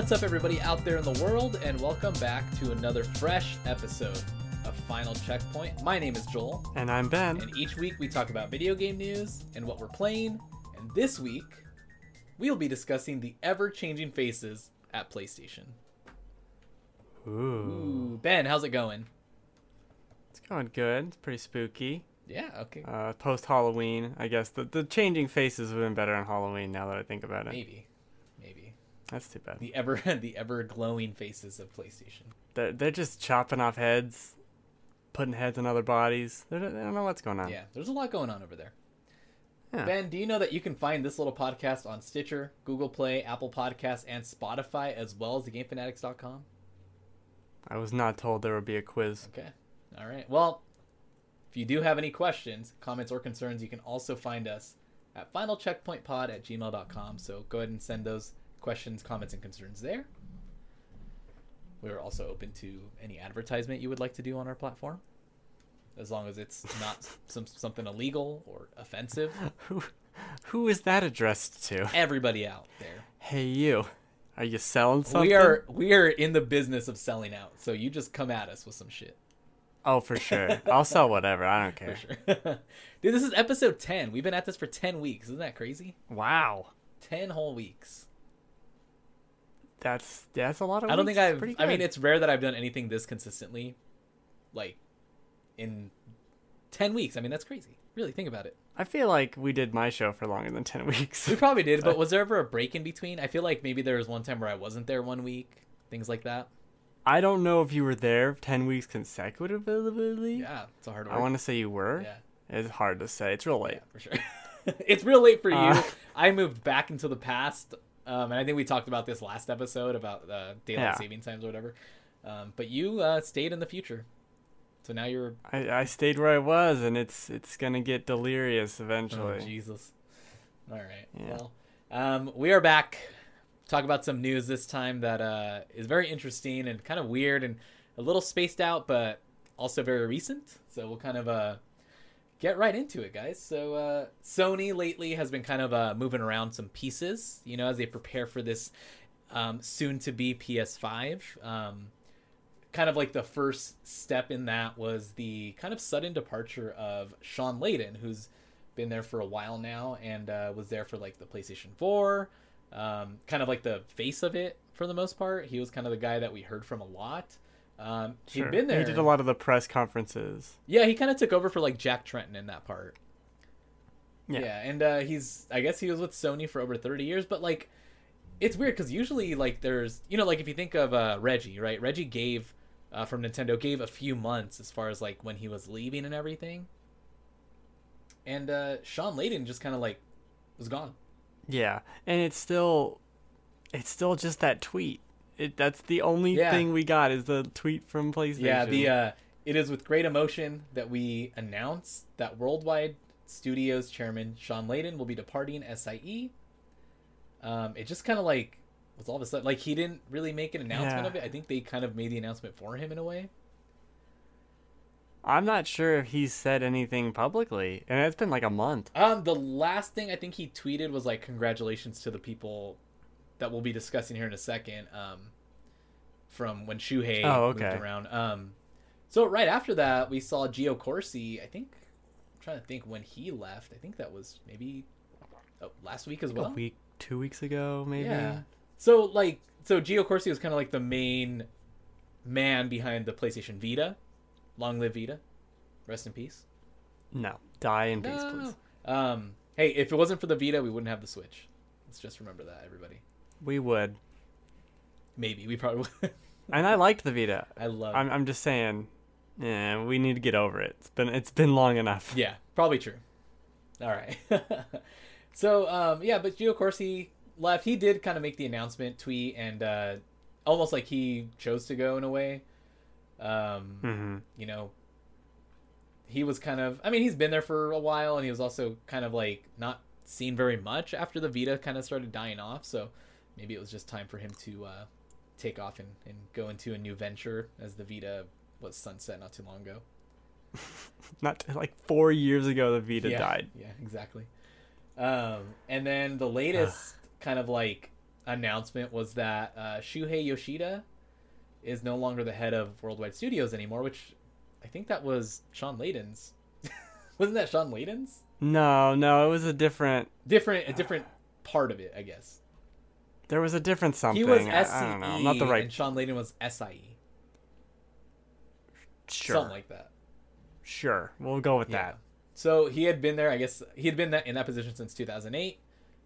What's up, everybody out there in the world, and welcome back to another fresh episode of Final Checkpoint. My name is Joel, And I'm Ben. and each week we talk about video game news and what we're playing. And this week, we'll be discussing the ever changing faces at PlayStation. Ooh. Ooh, Ben, how's it going? It's going good. It's pretty spooky. Yeah, okay. Uh, Post Halloween, I guess the, the changing faces would have been better on Halloween now that I think about it. Maybe, maybe That's too bad. the ever the ever glowing faces of PlayStation. They're, they're just chopping off heads, putting heads on other bodies. They're, they don't know what's going on. Yeah, there's a lot going on over there. Yeah. Ben, do you know that you can find this little podcast on Stitcher, Google Play, Apple Podcasts, and Spotify, as well as thegamefanatics.com? I was not told there would be a quiz. Okay. All right. Well, if you do have any questions, comments, or concerns, you can also find us at finalcheckpointpod at gmail.com. So go ahead and send those questions, comments, and concerns there. We're also open to any advertisement you would like to do on our platform, as long as it's not some something illegal or offensive. Who, who is that addressed to? Everybody out there. Hey, you. Are you selling something? We are we are in the business of selling out, so you just come at us with some shit Oh, for sure. I'll sell whatever. I don't for care. sure. Dude, this is episode ten. We've been at this for ten weeks. Isn't that crazy? Wow. Ten whole weeks. That's that's a lot of I don't think. I've. I mean, it's rare that I've done anything this consistently, like in ten weeks. I mean, that's crazy. Really, think about it. I feel like we did my show for longer than 10 weeks. We probably did, but was there ever a break in between? I feel like maybe there was one time where I wasn't there one week, things like that. I don't know if you were there 10 weeks consecutively. Yeah, it's a hard word. I want to say you were. Yeah. It's hard to say. It's real late. Yeah, for sure. it's real late for you. Uh, I moved back into the past, um, and I think we talked about this last episode about uh, daylight Yeah. saving times or whatever. Um, but you uh, stayed in the future, so now you're. I, I stayed where I was, and it's it's gonna get delirious Oh, eventually. Jesus. All right. Yeah. Well, um, we are back. Talk about some news this time that uh, is very interesting and kind of weird and a little spaced out, but also very recent. So we'll kind of uh, get right into it, guys. So uh, Sony lately has been kind of uh, moving around some pieces, you know, as they prepare for this um, soon-to-be PS5. Um, kind of like the first step in that was the kind of sudden departure of Shawn Layden, who's been there for a while now and uh, was there for like the PlayStation 4, um, kind of like the face of it for the most part. He was kind of the guy that we heard from a lot. Um, Sure. He'd been there. He did a lot of the press conferences. Yeah, he kind of took over for like Jack Tretton in that part. Yeah. Yeah, and uh, he's I guess he was with Sony for over 30 years, but like it's weird because usually like there's you know like if you think of uh, Reggie, right? Reggie gave uh, from Nintendo gave a few months as far as like when he was leaving and everything, and uh, Shawn Layden just kind of like was gone. Yeah, and it's still, it's still just that tweet. It that's the only Yeah. thing we got is the tweet from PlayStation. Yeah, the uh, it is with great emotion that we announce that Worldwide Studios chairman Shawn Layden will be departing SIE. Um, it just kind of like was all of a sudden like he didn't really make an announcement Yeah. of it. I think they kind of made the announcement for him in a way. I'm not sure if he's said anything publicly, and it's been like a month. Um, the last thing I think he tweeted was like congratulations to the people that we'll be discussing here in a second. Um, from when Shuhei Oh, moved around. Um, so right after that, we saw Gio Corsi. I think I'm trying to think when he left. I think that was maybe oh, last week as well. a week, two weeks ago, maybe. Yeah. So like, so Gio Corsi was kind of like the main man behind the PlayStation Vita. Long live Vita. Rest in peace. No, die in peace, please. Um, hey, if it wasn't for the Vita, we wouldn't have the Switch. Let's just remember that, everybody. We would, Maybe we probably would. and I liked the Vita. I love. I'm, I'm just saying, yeah, we need to get over it. It's been, it's been long enough. Yeah, probably true. All right. so um, yeah, but Gio Corsi left. He did kind of make the announcement tweet, and uh, almost like he chose to go in a way. Um, hmm you know, he was kind of. I mean, he's been there for a while, and he was also kind of like not seen very much after the Vita kind of started dying off. So maybe it was just time for him to uh, take off and, and go into a new venture as the Vita was sunset not too long ago. Not like four years ago, the Vita yeah, died. Yeah, exactly. Um, and then the latest kind of like announcement was that uh, Shuhei Yoshida is no longer the head of Worldwide Studios anymore, which I think that was Shawn Layden's. Wasn't that Shawn Layden's? No, no, it was a different. Different, a different part of it, I guess. There was a different something. He was I- SCE, I, don't know. I'm not the right. and Shawn Layden was SIE, Sure, something like that. sure. We'll go with Yeah. that. So he had been there, I guess he had been that in that position since 2008,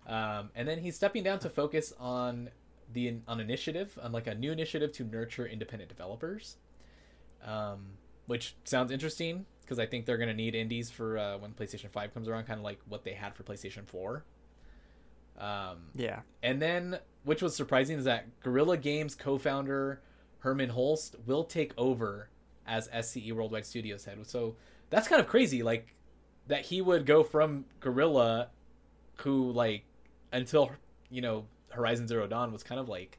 um, and then he's stepping down to focus on the on initiative, on like a new initiative to nurture independent developers, um, which sounds interesting because I think they're gonna need indies for uh, when PlayStation 5 comes around, kind of like what they had for PlayStation 4. Um, Yeah. and then, which was surprising, is that Guerrilla Games co-founder Hermen Hulst will take over as SCE Worldwide Studios head. So that's kind of crazy, like that he would go from Guerrilla, who like until you know Horizon Zero Dawn was kind of like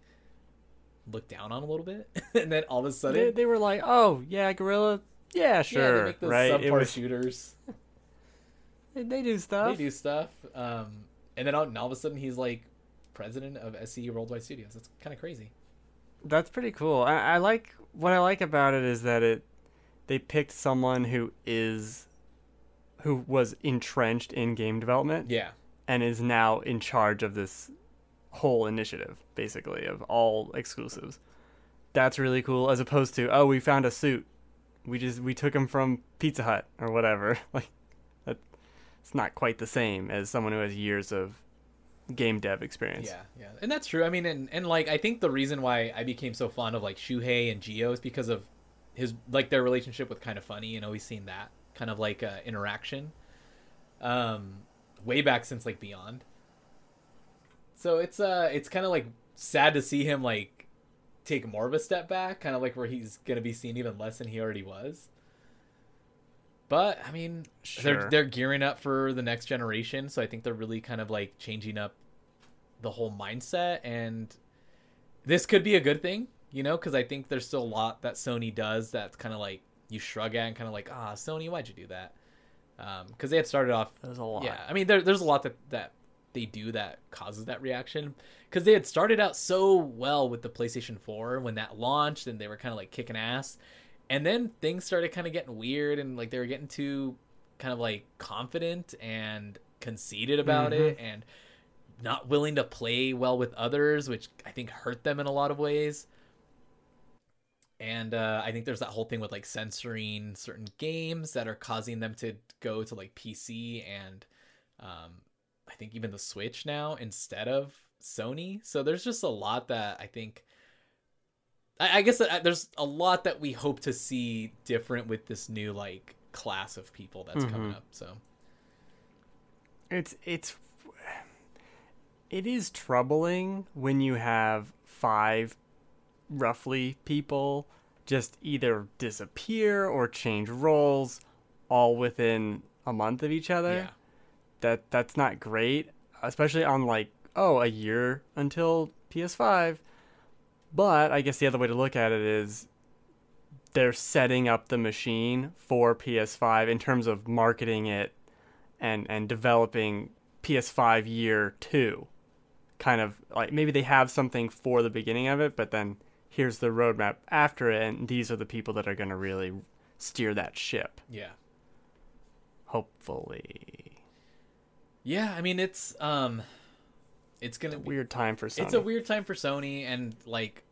looked down on a little bit, and then all of a sudden, they were like, oh yeah, Guerrilla. Yeah, yeah, sure. they make those right. Subpar was, shooters. they, they do stuff. They do stuff, um, and then all, and all of a sudden he's like president of SCE Worldwide Studios. That's kind of crazy. That's pretty cool. I, I like what I like about it is that it they picked someone who is who was entrenched in game development Yeah. and is now in charge of this whole initiative, basically, of all exclusives. That's really cool, as opposed to, oh, we found a suit. We just we took him from Pizza Hut or whatever. Like it's not quite the same as someone who has years of game dev experience. Yeah, yeah, and that's true. I mean, and, and like I think the reason why I became so fond of like Shuhei and Gio is because of his like their relationship with kind of funny and always seen that kind of like uh, interaction, um, way back since like Beyond. So it's uh it's kind of like sad to see him like take more of a step back, kind of like where he's gonna be seen even less than he already was. But I mean, they're they're gearing up for the next generation, so I think they're really kind of like changing up the whole mindset and this could be a good thing, you know, because I think there's still a lot that Sony does that's kind of like you shrug at and kind of like, ah, Sony, why'd you do that? Because they had started off There's a lot. yeah, I mean, there, there's a lot that that they do that causes that reaction because they had started out so well with the PlayStation 4 when that launched and they were kind of like kicking ass, and then things started kind of getting weird and like they were getting too kind of like confident and conceited about Mhm. it and not willing to play well with others, which I think hurt them in a lot of ways. And uh, I think there's that whole thing with like censoring certain games that are causing them to go to like PC and um, I think even the Switch now instead of Sony. So there's just a lot that I think. I, I guess that uh, there's a lot that we hope to see different with this new like class of people that's coming Mhm. up. So It's it's it is troubling when you have five roughly people just either disappear or change roles all within a month of each other. yeah, That that's not great, especially on like oh, a year until PS5. But I guess the other way to look at it is they're setting up the machine for PS5 in terms of marketing it and and developing PS5 year 2. Kind of like maybe they have something for the beginning of it, but then here's the roadmap after it and these are the people that are going to really steer that ship, yeah. hopefully. Yeah, I mean it's um it's gonna be Weird time for Sony. it's a weird time for Sony and like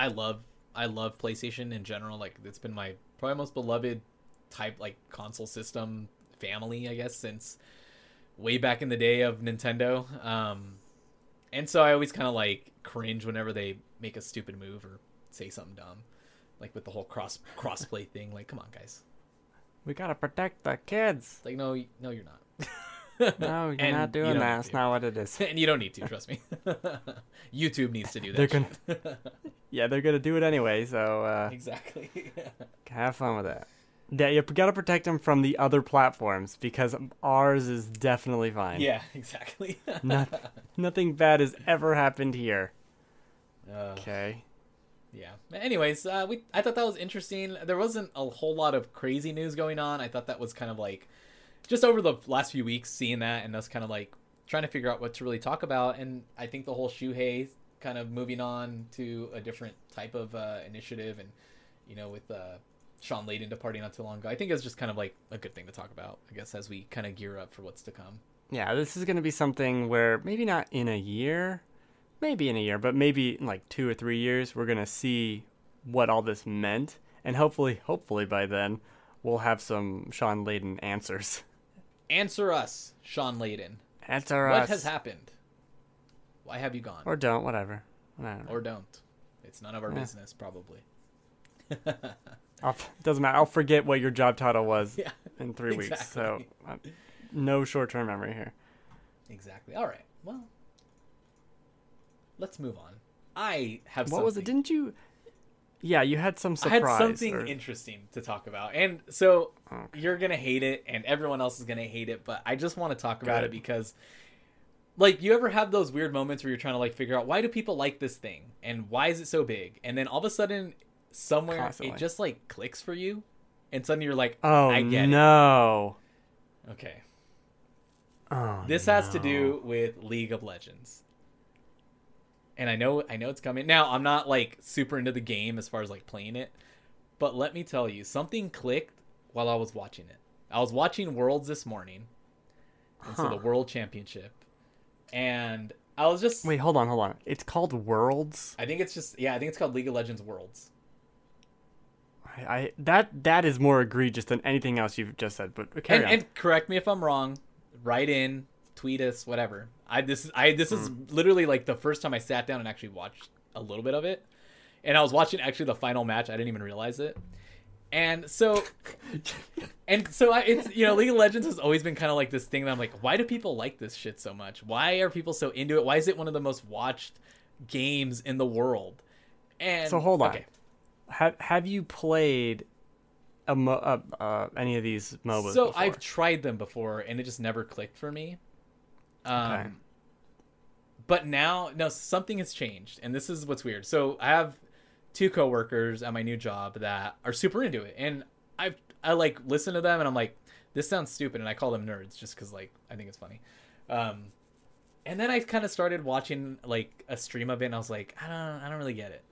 I love I love PlayStation in general. Like it's been my probably most beloved type like console system family, I guess, since way back in the day of Nintendo. Um and so I always kind of like cringe whenever they make a stupid move or say something dumb. Like with the whole cross crossplay thing. Like, come on, guys. We gotta protect the kids. Like, no, no, you're not. No, you're And not doing don't that. That's not what it is. and you don't need to, trust me. YouTube needs to do They're that. gonna- Yeah, they're gonna do it anyway, so uh, exactly. have fun with that. Yeah, you gotta protect them from the other platforms because ours is definitely fine. yeah, exactly. Noth- Nothing bad has ever happened here. Uh, Okay. yeah. Anyways, uh, we I thought that was interesting. There wasn't a whole lot of crazy news going on. I thought that was kind of like just over the last few weeks seeing that and us kind of like trying to figure out what to really talk about. And I think the whole Shuhei kind of moving on to a different type of uh, initiative, and you know, with uh, Shawn Layden departing not too long ago, I think it's just kind of like a good thing to talk about. I guess as we kind of gear up for what's to come. Yeah, this is going to be something where maybe not in a year, maybe in a year, but maybe in like two or three years, we're going to see what all this meant. And hopefully, hopefully by then, we'll have some Shawn Layden answers. Answer us, Shawn Layden. Answer what us. What has happened? Why have you gone? Or don't, whatever. Don't. Or don't. It's none of our Yeah. business, probably. I'll, doesn't matter. I'll forget what your job title was yeah, in three weeks. So Exactly. uh, no short term memory here. exactly. All right. Well, let's move on. I have What was it? Didn't you? Yeah, you had some I had something or- interesting to talk about, and so Okay. you're gonna hate it, and everyone else is gonna hate it. But I just want to talk about it. it because, like, you ever have those weird moments where you're trying to like figure out why do people like this thing, and why is it so big, and then all of a sudden, somewhere Constantly. it just like clicks for you, and suddenly you're like, Oh I get it. no! it. Okay, Oh, this has to do with League of Legends. And I know I know it's coming. Now, I'm not like super into the game as far as like playing it, but let me tell you, something clicked while I was watching it. I was watching Worlds this morning. And so the World Championship. And I was just Wait, hold on, hold on. It's called Worlds. I think it's just yeah, I think it's called League of Legends Worlds. I, I that that is more egregious than anything else you've just said. But And, and correct me if I'm wrong. Write in, tweet us, whatever. I this is I this is Hmm. literally like the first time I sat down and actually watched a little bit of it. And I was watching actually the final match. I didn't even realize it. And so and so I, it's you know League of Legends has always been kind of like this thing that I'm like, why do people like this shit so much? Why are people so into it? Why is it one of the most watched games in the world? And So hold on. okay. have have you played a mo- uh, uh, any of these MOBAs? So before? I've tried them before, and it just never clicked for me. Um, Okay. But now, no, something has changed, and this is what's weird. So I have two coworkers at my new job that are super into it, and I I like listen to them, and I'm like, this sounds stupid, and I call them nerds just because like I think it's funny. Um, and then I kind of started watching like a stream of it, and I was like, I don't I don't really get it.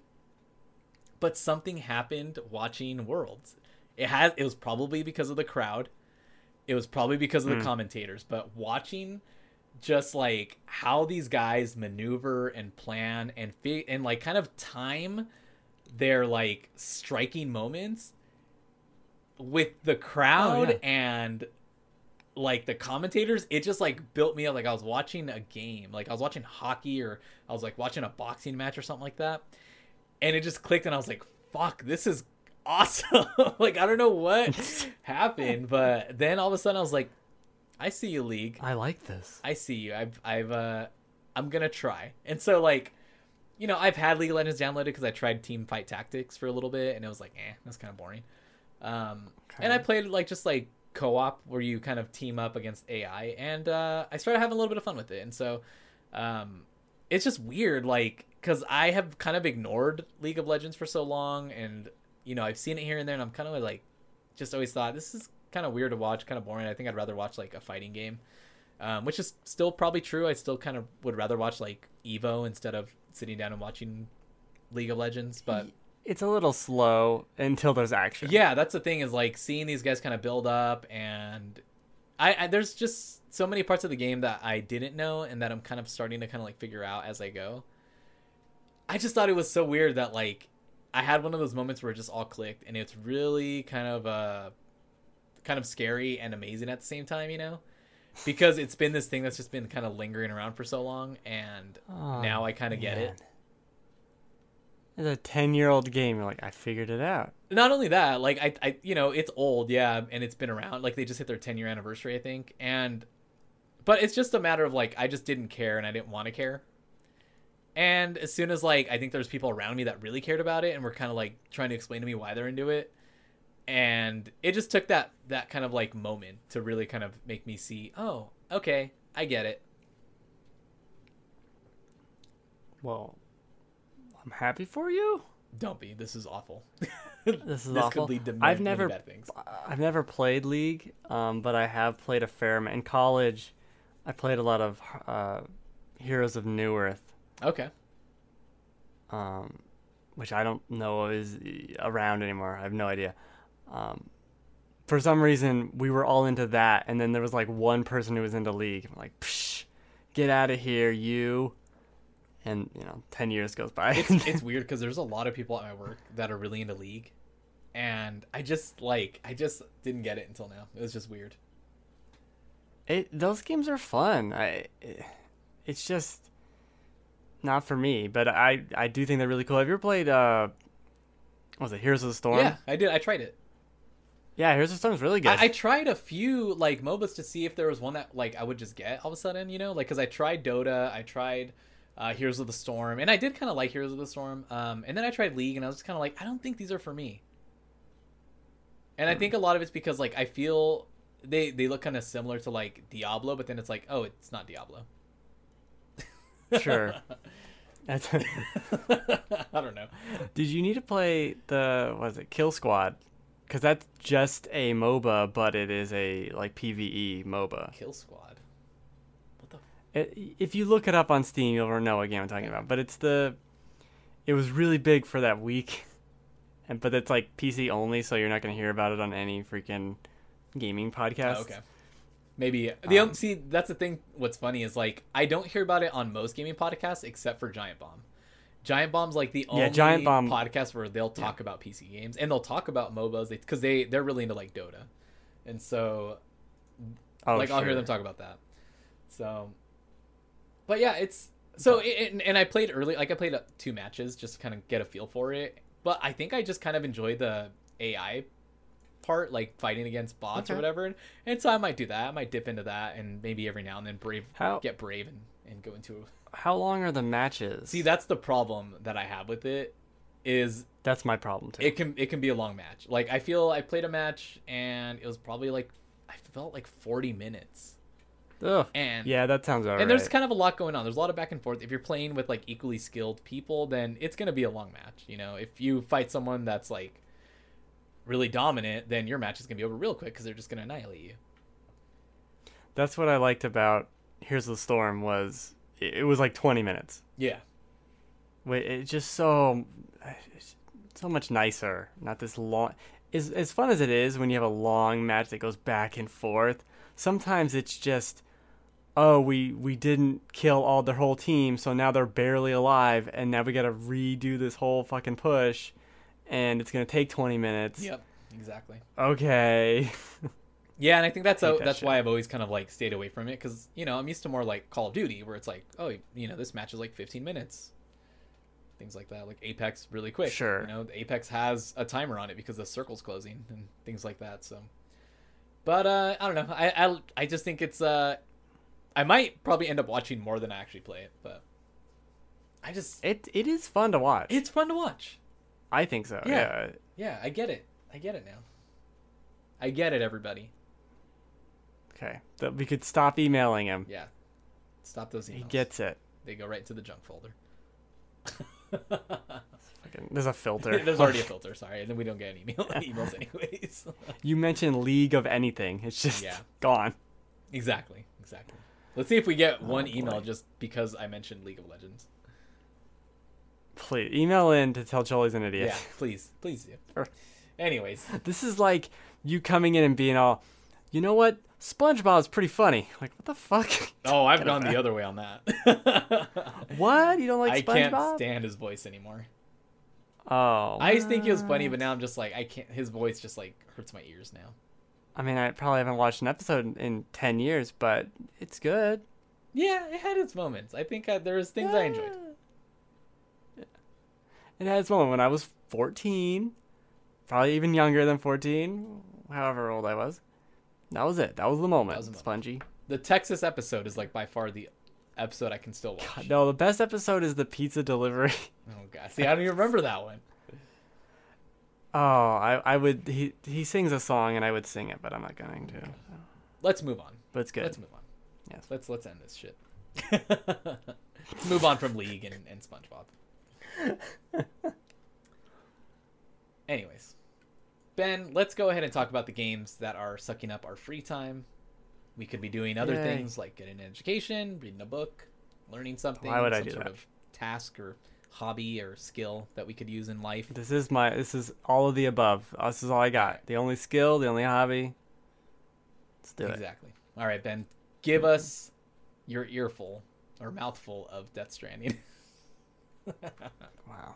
But something happened watching Worlds. It has it was probably because of the crowd. It was probably because of the Hmm. commentators, but watching just like how these guys maneuver and plan and fi- and like kind of time their like striking moments with the crowd Oh, yeah. and like the commentators it just like built me up like i was watching a game like i was watching hockey or i was like watching a boxing match or something like that and it just clicked and i was like fuck this is awesome like i don't know what happened but then all of a sudden i was like i see you league I like this. I see you. I've I've uh I'm gonna try. And so like, you know, I've had League of Legends downloaded because I tried Team Fight Tactics for a little bit, and it was like, eh, that's kind of boring. Um, and I played like just like co-op where you kind of team up against AI, and uh, I started having a little bit of fun with it. And so, um, it's just weird, like, because I have kind of ignored League of Legends for so long, and you know, I've seen it here and there, and I'm kind of like, just always thought this is kind of weird to watch, kind of boring. I think I'd rather watch like a fighting game um, which is still probably true. I still kind of would rather watch like Evo instead of sitting down and watching League of Legends. But It's a little slow until there's action. yeah, that's the thing is like seeing these guys kind of build up, and I, I there's just so many parts of the game that I didn't know and that I'm kind of starting to kind of like figure out as I go. I just thought it was so weird that like I had one of those moments where it just all clicked, and it's really kind of uh kind of scary and amazing at the same time, you know. Because it's been this thing that's just been kind of lingering around for so long, and Oh, now I kind of get it. It's a ten-year-old game. You're like, I figured it out. not only that like I, I you know it's old yeah and it's been around like they just hit their 10 year anniversary i think and but it's just a matter of like i just didn't care and i didn't want to care and as soon as like i think there's people around me that really cared about it and were kind of like trying to explain to me why they're into it and it just took that that kind of like moment to really kind of make me see oh okay i get it Well, I'm happy for you. don't be this is awful This is this awful. could lead to I've many, many never- bad things I've never played League, um, but I have played a fair amount in college. I played a lot of uh, Heroes of Newerth, Okay. um, which I don't know is around anymore. I have no idea. Um, for some reason, we were all into that, and then there was like one person who was into League. I'm like, Psh, get out of here, you. And you know, ten years goes by. It's it's weird because there's a lot of people at my work that are really into League, and I just like I just didn't get it until now. It was just weird. It those games are fun. I it's just not for me, but I I do think they're really cool. Have you ever played uh what was it Heroes of the Storm? Yeah, I did. I tried it. Yeah, Heroes of the Storm is really good. I, I tried a few like MOBAs to see if there was one that like I would just get all of a sudden, you know, like because I tried Dota, I tried uh, Heroes of the Storm, and I did kind of like Heroes of the Storm. Um, and then I tried League, and I was just kind of like, I don't think these are for me. And I think a lot of it's because like I feel they they look kind of similar to like Diablo, but then it's like, oh, it's not Diablo. Sure. That's I don't know. Did you need to play the was it Kill Squad? Because that's just a MOBA, but it is a like PVE MOBA. Kill Squad. What the? It, if you look it up on Steam, you'll know what game I'm talking about. But it's the, it was really big for that week, and but it's like PC only, so you're not gonna hear about it on any freaking gaming podcast. Oh, okay. Maybe the Um, um, see that's the thing. What's funny is like I don't hear about it on most gaming podcasts except for Giant Bomb. Giant Bomb's like the Yeah, only Giant Bomb- podcast where they'll talk about PC games and they'll talk about MOBAs because they they're really into like Dota, and so Oh, like I'll hear them talk about that. So, but yeah, it's so it, and, and I played early. Like I played uh, two matches just to kind of get a feel for it. But I think I just kind of enjoy the AI part, like fighting against bots or whatever. And, and so I might do that. I might dip into that, and maybe every now and then brave How get brave and, and go into. How long are the matches? See, that's the problem that I have with it. Is that's my problem too. it can it can be a long match. Like I feel I played a match and it was probably like I felt like forty minutes. Ugh. And Yeah, that sounds alright. and there's kind of a lot going on. There's a lot of back and forth. If you're playing with like equally skilled people, then it's gonna be a long match. You know, if you fight someone that's like really dominant, then your match is gonna be over real quick because they're just gonna annihilate you. That's what I liked about Here's the Storm was it, was like 20 minutes. Yeah, Wait, it's just so it's so much nicer. Not this long. As as fun as it is when you have a long match that goes back and forth. Sometimes it's just, oh, we we didn't kill all their whole team, so now they're barely alive, and now we got to redo this whole fucking push, and it's gonna take 20 minutes. yep, exactly. Okay. Yeah, and I think that's a, that that's shit. why I've always kind of like stayed away from it because you know I'm used to more like Call of Duty where it's like oh you know this match is like 15 minutes, things like that. Like Apex really quick. Sure. You know Apex has a timer on it because the circle's closing and things like that. So, but uh, I don't know. I, I I just think it's uh, I might probably end up watching more than I actually play it, but I just it it is fun to watch. it's fun to watch. I think so. Yeah. yeah. Yeah, I get it. I get it now. I get it, everybody. Okay. That we could stop emailing him. Yeah. Stop those emails. He gets it. They go right to the junk folder. Fucking, there's a filter. There's already a filter, sorry, and then we don't get any email, emails anyways. You mentioned League of anything. It's just Yeah. gone. exactly, exactly. Let's see if we get oh, one Oh, email just because I mentioned League of Legends. Please email in to tell Jolie's an idiot. Yeah, please, please do. Anyways, This is like you coming in and being all, you know what? SpongeBob's pretty funny. Like what the fuck? oh, I've gone the other way on that. what? You don't like I SpongeBob? I can't stand his voice anymore. Oh. I used to think he was funny, but now I'm just like I can't. His voice just like hurts my ears now. I mean, I probably haven't watched an episode in ten years, but it's good. Yeah, it had its moments. I think uh, there was things I enjoyed. Yeah. It had its moment when I was 14, probably even younger than 14, however old I was. That was it. That was the moment, was the moment. Spongy. The Texas episode is like by far the episode I can still watch. God, no, the best episode is the pizza delivery. Oh god, see, I don't even remember that one. Oh, I, I would. He he sings a song and I would sing it, but I'm not going to. Let's move on. But it's good. Let's move on. Yes. Let's let's end this shit. let's move on from League and, and SpongeBob. Anyways, Ben, let's go ahead and talk about the games that are sucking up our free time. We could be doing other Yay. things like getting an education, reading a book, learning something, Why would I do sort that? of task or hobby or skill that we could use in life. This is my. This is all of the above. Uh, this is all I got. The only skill, the only hobby. Let's do it. Exactly. All right, Ben, give us your earful or mouthful of Death Stranding. Wow.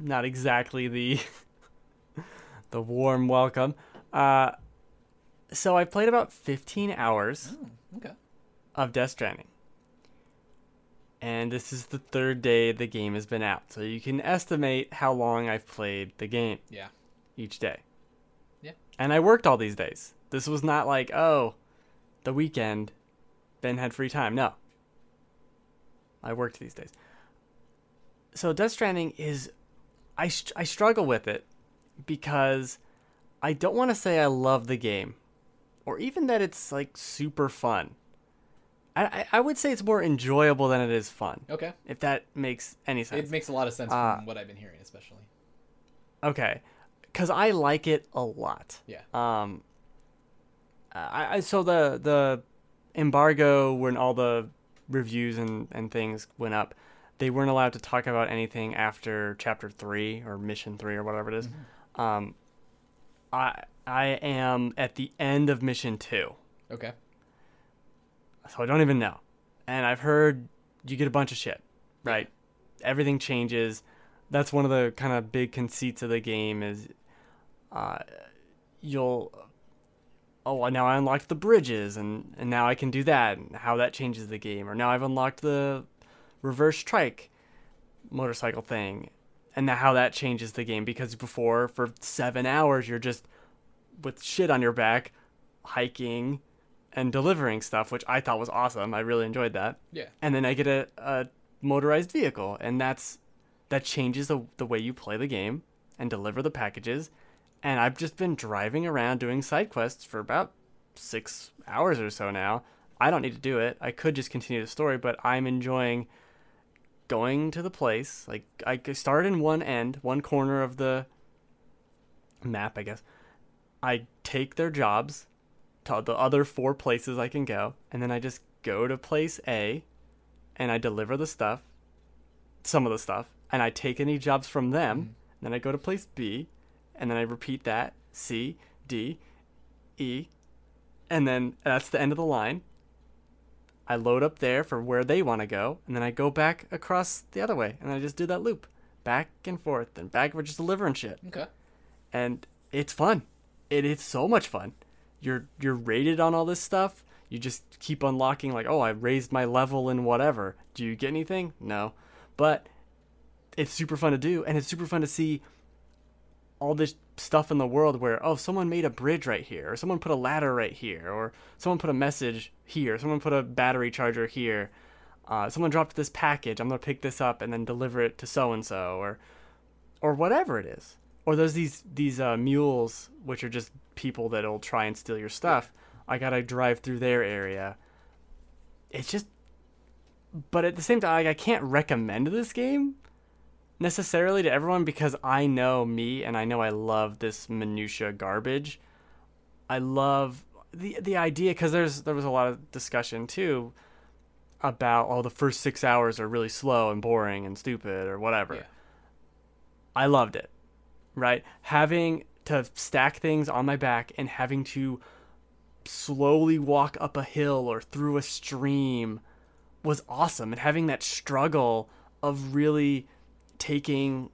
Not exactly the the warm welcome. Uh, so I played about 15 hours oh, okay. of Death Stranding. And this is the third day the game has been out. So you can estimate how long I've played the game Yeah. each day. Yeah. And I worked all these days. This was not like, oh, the weekend, Ben had free time. No. I worked these days. So Death Stranding is, I, I struggle with it because I don't want to say I love the game or even that it's like super fun. I, I, would say it's more enjoyable than it is fun, Okay. if that makes any sense. It makes a lot of sense Uh, from what I've been hearing, especially. Okay, because I like it a lot. Yeah. Um. I, I so the the embargo when all the reviews and and things went up, they weren't allowed to talk about anything after chapter three or mission three or whatever it is. Um. I I am at the end of mission two, Okay. so I don't even know, and I've heard you get a bunch of shit, right? Everything changes. That's one of the kind of big conceits of the game is uh, you'll oh now I unlocked the bridges and and now I can do that and how that changes the game or now I've unlocked the reverse trike motorcycle thing and now how that changes the game because before for 7 hours you're just with shit on your back hiking and delivering stuff which I thought was awesome I really enjoyed that Yeah. and then I get a, a motorized vehicle, and that's that changes the the way you play the game and deliver the packages. And I've just been driving around doing side quests for about six hours or so now. I don't need to do it. I could just continue the story, but I'm enjoying going to the place. Like I start in one end, one corner of the map, I guess. I take their jobs to the other four places I can go, and then I just go to place A and I deliver the stuff, some of the stuff, and I take any jobs from them. Mm-hmm. And then I go to place B, and then I repeat that C, D, E, and then that's the end of the line. I load up there for where they want to go, and then I go back across the other way, and I just do that loop, back and forth, and back. We're just delivering shit Okay. and it's fun. It is so much fun. You're you're rated on all this stuff. You just keep unlocking like, oh, I raised my level in whatever. Do you get anything? No, but it's super fun to do, and it's super fun to see all this stuff in the world where oh, someone made a bridge right here, or someone put a ladder right here, or someone put a message here, someone put a battery charger here. Uh, someone dropped this package. I'm gonna pick this up and then deliver it to so and so, or or whatever it is. Or there's these these uh, mules which are just people that'll try and steal your stuff. I gotta drive through their area. It's just, but at the same time, I can't recommend this game necessarily to everyone because I know me and I know I love this minutia garbage. I love the the idea because there's there was a lot of discussion too about oh the first six hours are really slow and boring and stupid or whatever. Yeah. I loved it. Right? Having to stack things on my back and having to slowly walk up a hill or through a stream was awesome. And having that struggle of really taking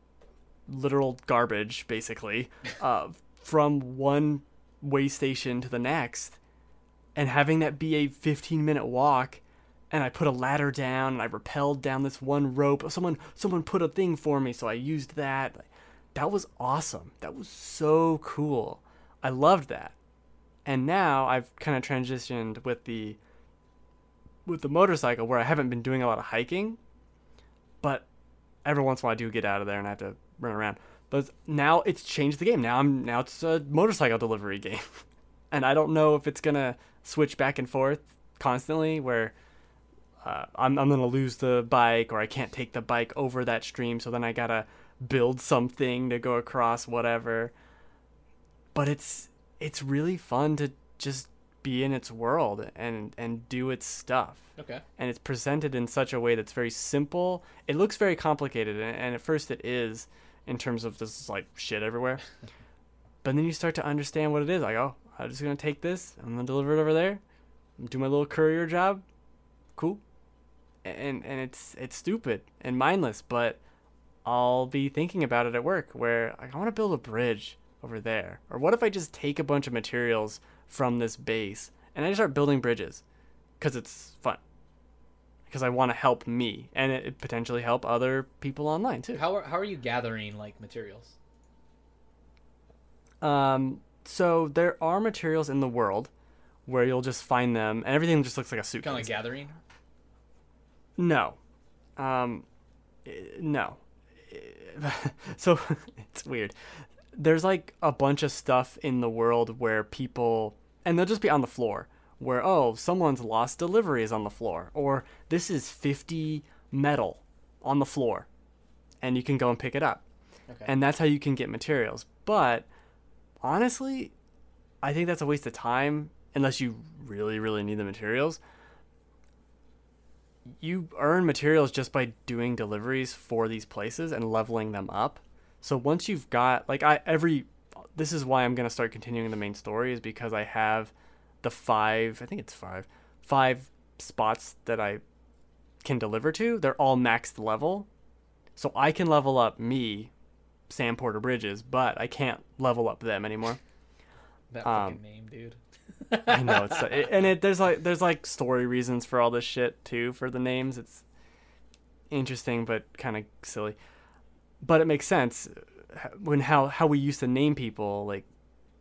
literal garbage, basically, uh, from one way station to the next and having that be a 15 minute walk and I put a ladder down and I rappelled down this one rope. Someone someone put a thing for me, so I used that. That was awesome. That was so cool. I loved that. And now I've kind of transitioned with the with the motorcycle where I haven't been doing a lot of hiking, but every once in a while I do get out of there and I have to run around. But now it's changed the game. Now I'm now it's a motorcycle delivery game. and I don't know if it's gonna switch back and forth constantly where uh, I'm, I'm gonna lose the bike or I can't take the bike over that stream so then I gotta build something to go across whatever but it's it's really fun to just be in its world and and do its stuff Okay. and it's presented in such a way that's very simple. It looks very complicated, and, and at first it is, in terms of this like shit everywhere. but then you start to understand what it is. Like, oh, I'm just gonna take this. I'm gonna deliver it over there. Do my little courier job. Cool. And and it's it's stupid and mindless, but I'll be thinking about it at work where like, I want to build a bridge over there. Or what if I just take a bunch of materials from this base and I just start building bridges because it's fun because I want to help me and it, it potentially help other people online too. How are how are you gathering like materials? Um, so there are materials in the world where you'll just find them and everything just looks like a suitcase. Kind of like gathering. No. Um, eh, no. so it's weird. There's like a bunch of stuff in the world where people, and they'll just be on the floor, where, oh, someone's lost deliveries on the floor, or this is 50 metal on the floor, and you can go and pick it up. Okay. And that's how you can get materials. But honestly, I think that's a waste of time unless you really, really need the materials you earn materials just by doing deliveries for these places and leveling them up. So once you've got like I every this is why I'm going to start continuing the main story is because I have the five, I think it's five, five spots that I can deliver to. They're all maxed level. So I can level up me, Sam Porter Bridges, but I can't level up them anymore. That um, fucking name, dude. I know it's it, and it there's like there's like story reasons for all this shit too for the names. It's interesting but kind of silly, but it makes sense when how how we used to name people like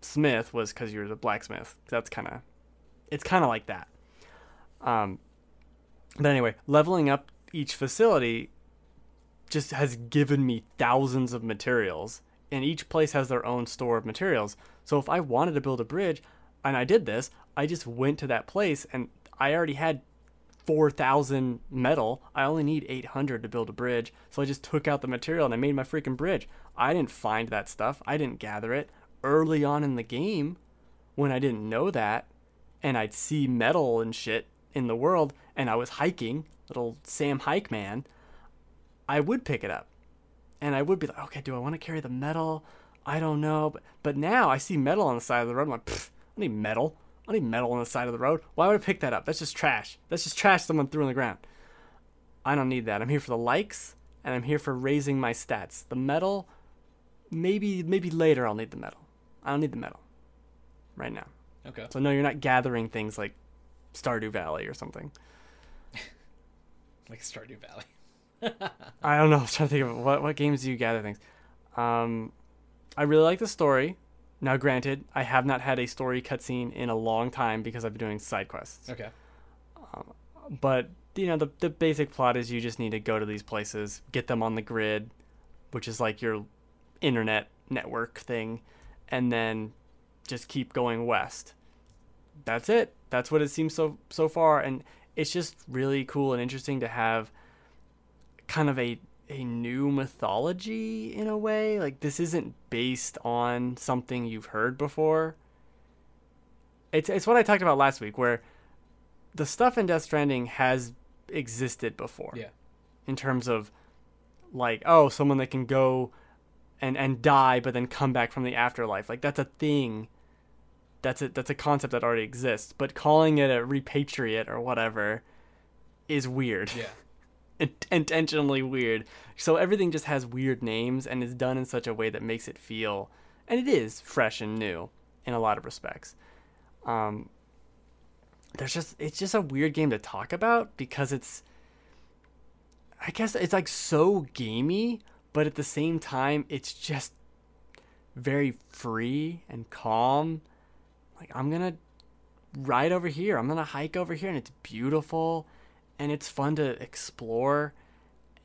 Smith was because you're the blacksmith. That's kind of it's kind of like that. Um, but anyway, leveling up each facility just has given me thousands of materials, and each place has their own store of materials. So if I wanted to build a bridge, and I did this, I just went to that place and I already had 4,000 metal. I only need 800 to build a bridge. So I just took out the material and I made my freaking bridge. I didn't find that stuff, I didn't gather it. Early on in the game, when I didn't know that, and I'd see metal and shit in the world, and I was hiking, little Sam Hike Man, I would pick it up. And I would be like, okay, do I want to carry the metal? I don't know. But, but now I see metal on the side of the road. I'm like, I need metal. I need metal on the side of the road. Why would I pick that up? That's just trash. That's just trash someone threw on the ground. I don't need that. I'm here for the likes and I'm here for raising my stats. The metal, maybe maybe later I'll need the metal. I don't need the metal right now. Okay. So no, you're not gathering things like Stardew Valley or something. Like Stardew Valley. I don't know. I was trying to think of what what games do you gather things. Um, I really like the story. Now, granted, I have not had a story cutscene in a long time because I've been doing side quests. Okay. Um, but you know, the the basic plot is you just need to go to these places, get them on the grid, which is like your internet network thing, and then just keep going west. That's it. That's what it seems so so far, and it's just really cool and interesting to have kind of a a new mythology in a way. Like this isn't based on something you've heard before. It's it's what I talked about last week, where the stuff in Death Stranding has existed before. Yeah. In terms of like, oh, someone that can go and and die but then come back from the afterlife. Like that's a thing. That's a that's a concept that already exists. But calling it a repatriate or whatever is weird. Yeah. int- intentionally weird. So everything just has weird names and is done in such a way that makes it feel, and it is fresh and new in a lot of respects. Um, there's just it's just a weird game to talk about because it's, I guess it's like so gamey, but at the same time it's just very free and calm. Like I'm gonna ride over here. I'm gonna hike over here, and it's beautiful and it's fun to explore.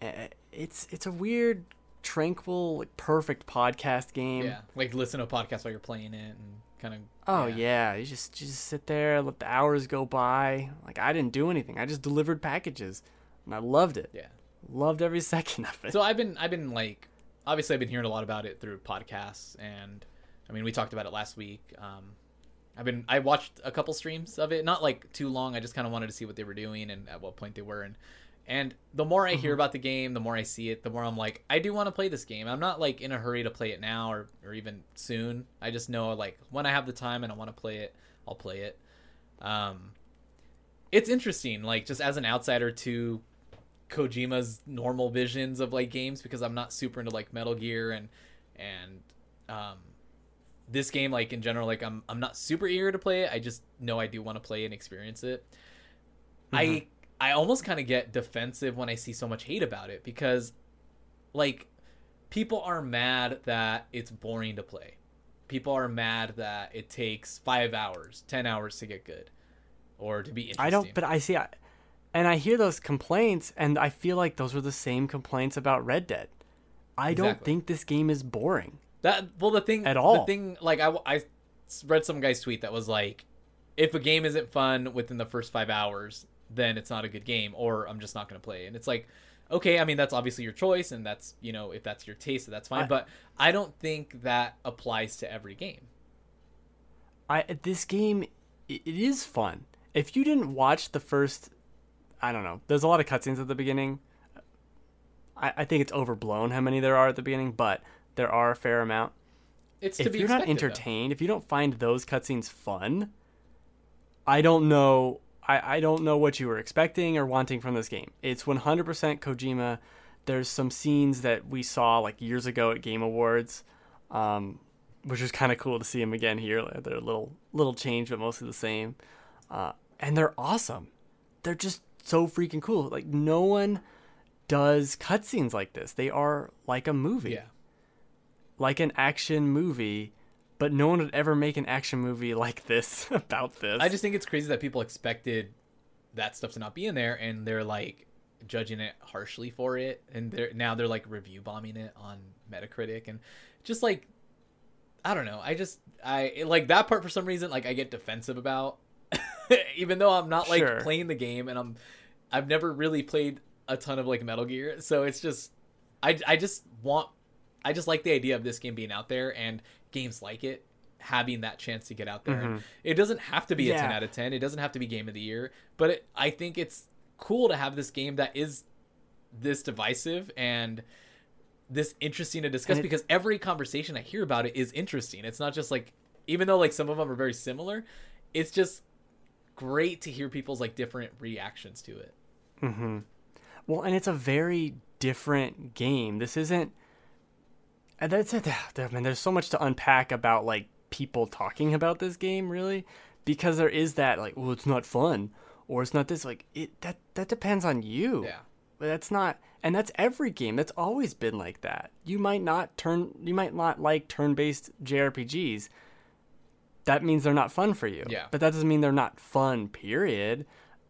Eh, It's it's a weird, tranquil, like, perfect podcast game. Yeah. Like listen to a podcast while you're playing it and kind of. Oh yeah. you just you just sit there, let the hours go by. Like I didn't do anything. I just delivered packages, and I loved it. Yeah. Loved every second of it. So I've been I've been like obviously I've been hearing a lot about it through podcasts and I mean we talked about it last week. Um, I've been I watched a couple streams of it, not like too long. I just kind of wanted to see what they were doing and at what point they were and and the more I hear Mhm. about the game, the more I see it, the more I'm like, I do want to play this game. I'm not like in a hurry to play it now or, or even soon. I just know like when I have the time and I want to play it, I'll play it. Um, it's interesting, like just as an outsider to Kojima's normal visions of like games because I'm not super into like Metal Gear and and um, this game like in general like I'm I'm not super eager to play it. I just know I do want to play and experience it. I Mhm. I almost kind of get defensive when I see so much hate about it because like people are mad that it's boring to play. People are mad that it takes 5 hours, 10 hours to get good or to be interesting. I don't, but I see, I, and I hear those complaints, and I feel like those were the same complaints about Red Dead. I don't think this game is boring. That well, the thing At all. The thing like I I read some guy's tweet that was like, if a game isn't fun within the first five hours, then it's not a good game, or I'm just not going to play. And it's like, okay, I mean that's obviously your choice, and that's you know if that's your taste, that's fine. I- but I don't think that applies to every game. I this game, it is fun. If you didn't watch the first, I don't know. There's a lot of cutscenes at the beginning. I, I think it's overblown how many there are at the beginning, but there are a fair amount. It's to if you're not expected, though. entertained, if you don't find those cutscenes fun, I don't know. I, I don't know what you were expecting or wanting from this game. It's 100% Kojima. There's some scenes that we saw like years ago at Game Awards, um, which was kind of cool to see him again here. They're a little little change, but mostly the same. Uh, and they're awesome. They're just so freaking cool. Like no one does cutscenes like this. They are like a movie Yeah, like an action movie, but no one would ever make an action movie like this about this. I just think it's crazy that people expected that stuff to not be in there, and they're like judging it harshly for it, and they're now they're like review bombing it on Metacritic, and just like I don't know, I just I like that part for some reason like I get defensive about, even though I'm not like Sure. playing the game, and I'm I've never really played a ton of like Metal Gear, so it's just I I just want I just like the idea of this game being out there and games like it having that chance to get out there. Mhm. it doesn't have to be a 10 out of 10. It doesn't have to be game of the year, but it, I think it's cool to have this game that is this divisive and this interesting to discuss it- because every conversation I hear about it is interesting. It's not just like even though like some of them are very similar, it's just great to hear people's like different reactions to it. hmm Well, and it's a very different game. This isn't. And that's it. I mean, there's so much to unpack about like people talking about this game, really, because there is that like, well, it's not fun, or it's not this. Like, it that that depends on you. Yeah. But that's not, and that's every game. That's always been like that. You might not turn, you might not like turn-based JRPGs. That means they're not fun for you. Yeah. But that doesn't mean they're not fun. Period.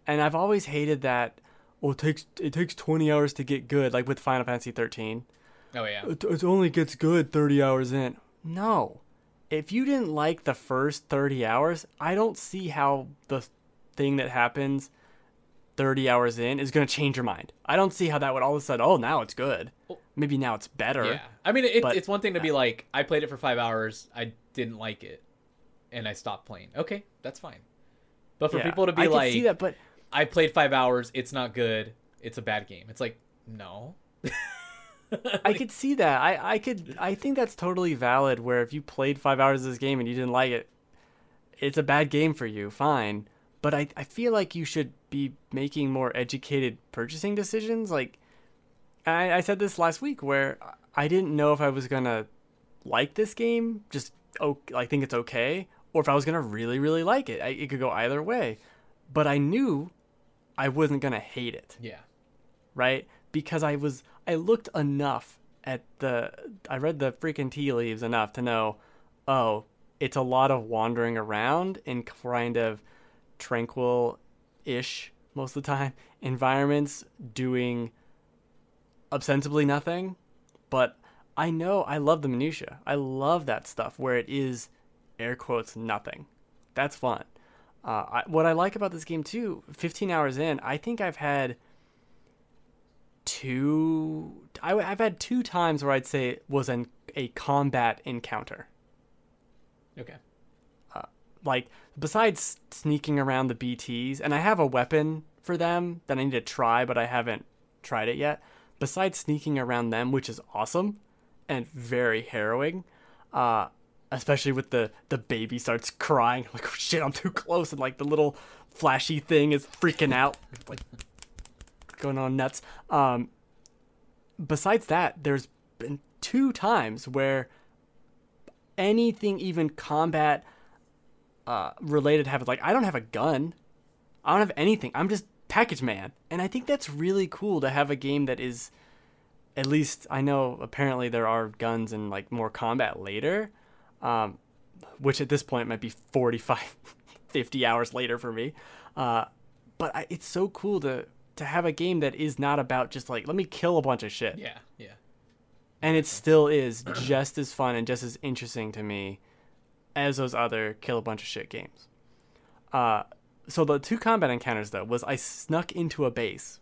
And I've always hated that. Well, it takes it takes twenty hours to get good, like with Final Fantasy thirteen. Oh yeah. It, it only gets good thirty hours in. No, if you didn't like the first thirty hours, I don't see how the thing that happens 30 hours in is going to change your mind. I don't see how that would all of a sudden, oh, now it's good. Maybe now it's better. Yeah. I mean, it, But- it's one thing to be like, I played it for five hours, I didn't like it, and I stopped playing. Okay, that's fine. But for Yeah, people to be I like, see that, but I played five hours, it's not good, it's a bad game. It's like, no. I could see that. I, I could I think that's totally valid where if you played five hours of this game and you didn't like it, it's a bad game for you, fine. But I, I feel like you should be making more educated purchasing decisions. Like I, I said this last week where I didn't know if I was gonna like this game, just oh I think it's okay, or if I was gonna really, really like it. I, it could go either way. But I knew I wasn't gonna hate it yeah. right? Because I was I looked enough at the I read the freaking tea leaves enough to know, oh, it's a lot of wandering around in kind of tranquil ish most of the time environments doing ostensibly nothing. But I know I love the minutia. I love that stuff where it is air quotes nothing. That's fun. Uh, I, what I like about this game too, 15 hours in, I think I've had two. I, have had two times where I'd say it was an, a combat encounter. Okay. like besides sneaking around the BTs, and I have a weapon for them that I need to try, but I haven't tried it yet. Besides sneaking around them, which is awesome and very harrowing, uh, especially with the the baby starts crying like oh, shit, I'm too close, and like the little flashy thing is freaking out, like going on nuts. Um, besides that, there's been two times where anything even combat uh, related happens. Like I don't have a gun, I don't have anything. I'm just package man, and I think that's really cool to have a game that is. At least I know. Apparently, there are guns and like more combat later, um, which at this point might be 45, 50 hours later for me. Uh, but I, it's so cool to to have a game that is not about just like let me kill a bunch of shit. Yeah, yeah. And it still is just as fun and just as interesting to me as those other kill a bunch of shit games. Uh, so the two combat encounters though was I snuck into a base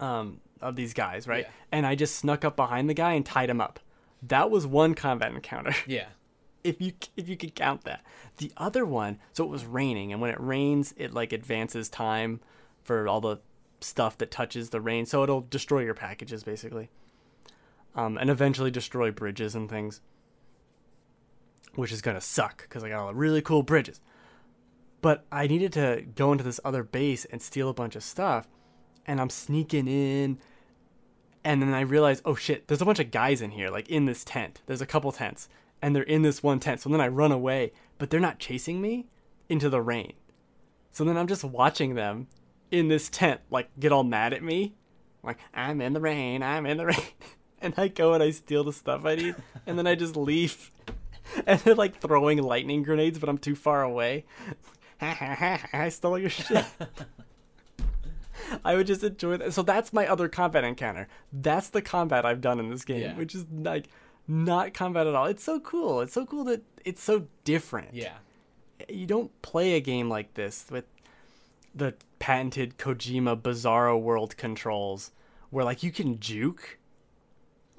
um, of these guys, right? Yeah. And I just snuck up behind the guy and tied him up. That was one combat encounter. Yeah. if you if you could count that. The other one, so it was raining, and when it rains, it like advances time for all the stuff that touches the rain, so it'll destroy your packages basically, um, and eventually destroy bridges and things, which is gonna suck because I got all the really cool bridges. But I needed to go into this other base and steal a bunch of stuff, and I'm sneaking in. And then I realize, oh shit, there's a bunch of guys in here, like in this tent. There's a couple tents and they're in this one tent. So then I run away, but they're not chasing me into the rain. So then I'm just watching them in this tent, like get all mad at me. Like, I'm in the rain, I'm in the rain. And I go and I steal the stuff I need, and then I just leave. And they're like throwing lightning grenades, but I'm too far away. I stole your shit. I would just enjoy that. So that's my other combat encounter. That's the combat I've done in this game, Yeah. which is like not combat at all. It's so cool. It's so cool that it's so different. Yeah. You don't play a game like this with the patented Kojima Bizarro World controls where like you can juke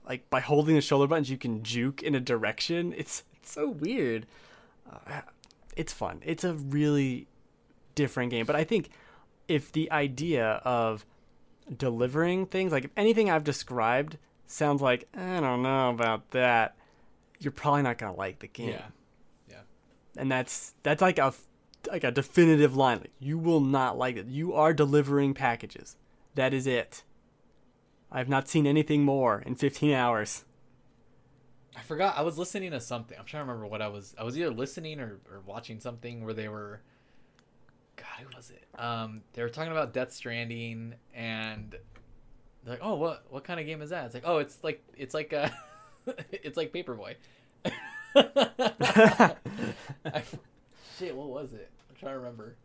like by holding the shoulder buttons you can juke in a direction. It's it's so weird. Uh, it's fun. It's a really different game, but I think if the idea of delivering things like if anything I've described sounds like I don't know about that, you're probably not gonna like the game. Yeah. Yeah. And that's that's like a like a definitive line. Like, you will not like it. You are delivering packages. That is it. I have not seen anything more in 15 hours. I forgot. I was listening to something. I'm trying to remember what I was. I was either listening or, or watching something where they were. God, who was it? Um, they were talking about Death Stranding, and they're like, "Oh, what what kind of game is that?" It's like, "Oh, it's like it's like uh, it's like Paperboy." I, shit, what was it? I'm trying to remember.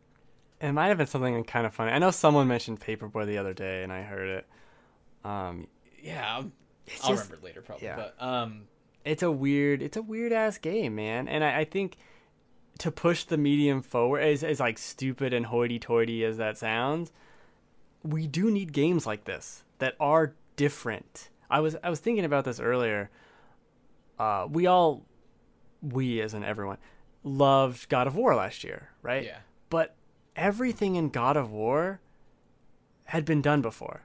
It might have been something kind of funny. I know someone mentioned Paperboy the other day, and I heard it. Um, Yeah, I'm, I'll just- remember it later probably. yeah. But um, it's a weird it's a weird ass game man and I, I think to push the medium forward as, as like stupid and hoity-toity as that sounds we do need games like this that are different i was i was thinking about this earlier uh we all we as in everyone loved god of war last year right yeah, but everything in God of War had been done before.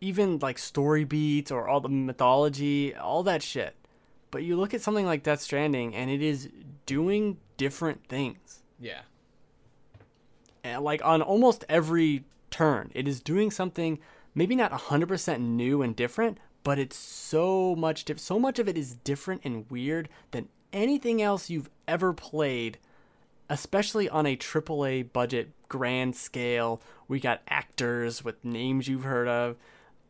Even like story beats or all the mythology, all that shit. But you look at something like Death Stranding and it is doing different things. yeah, And like on almost every turn, it is doing something maybe not 100% new and different, but it's so much diff- so much of it is different and weird than anything else you've ever played especially on a AAA budget grand scale. We got actors with names you've heard of.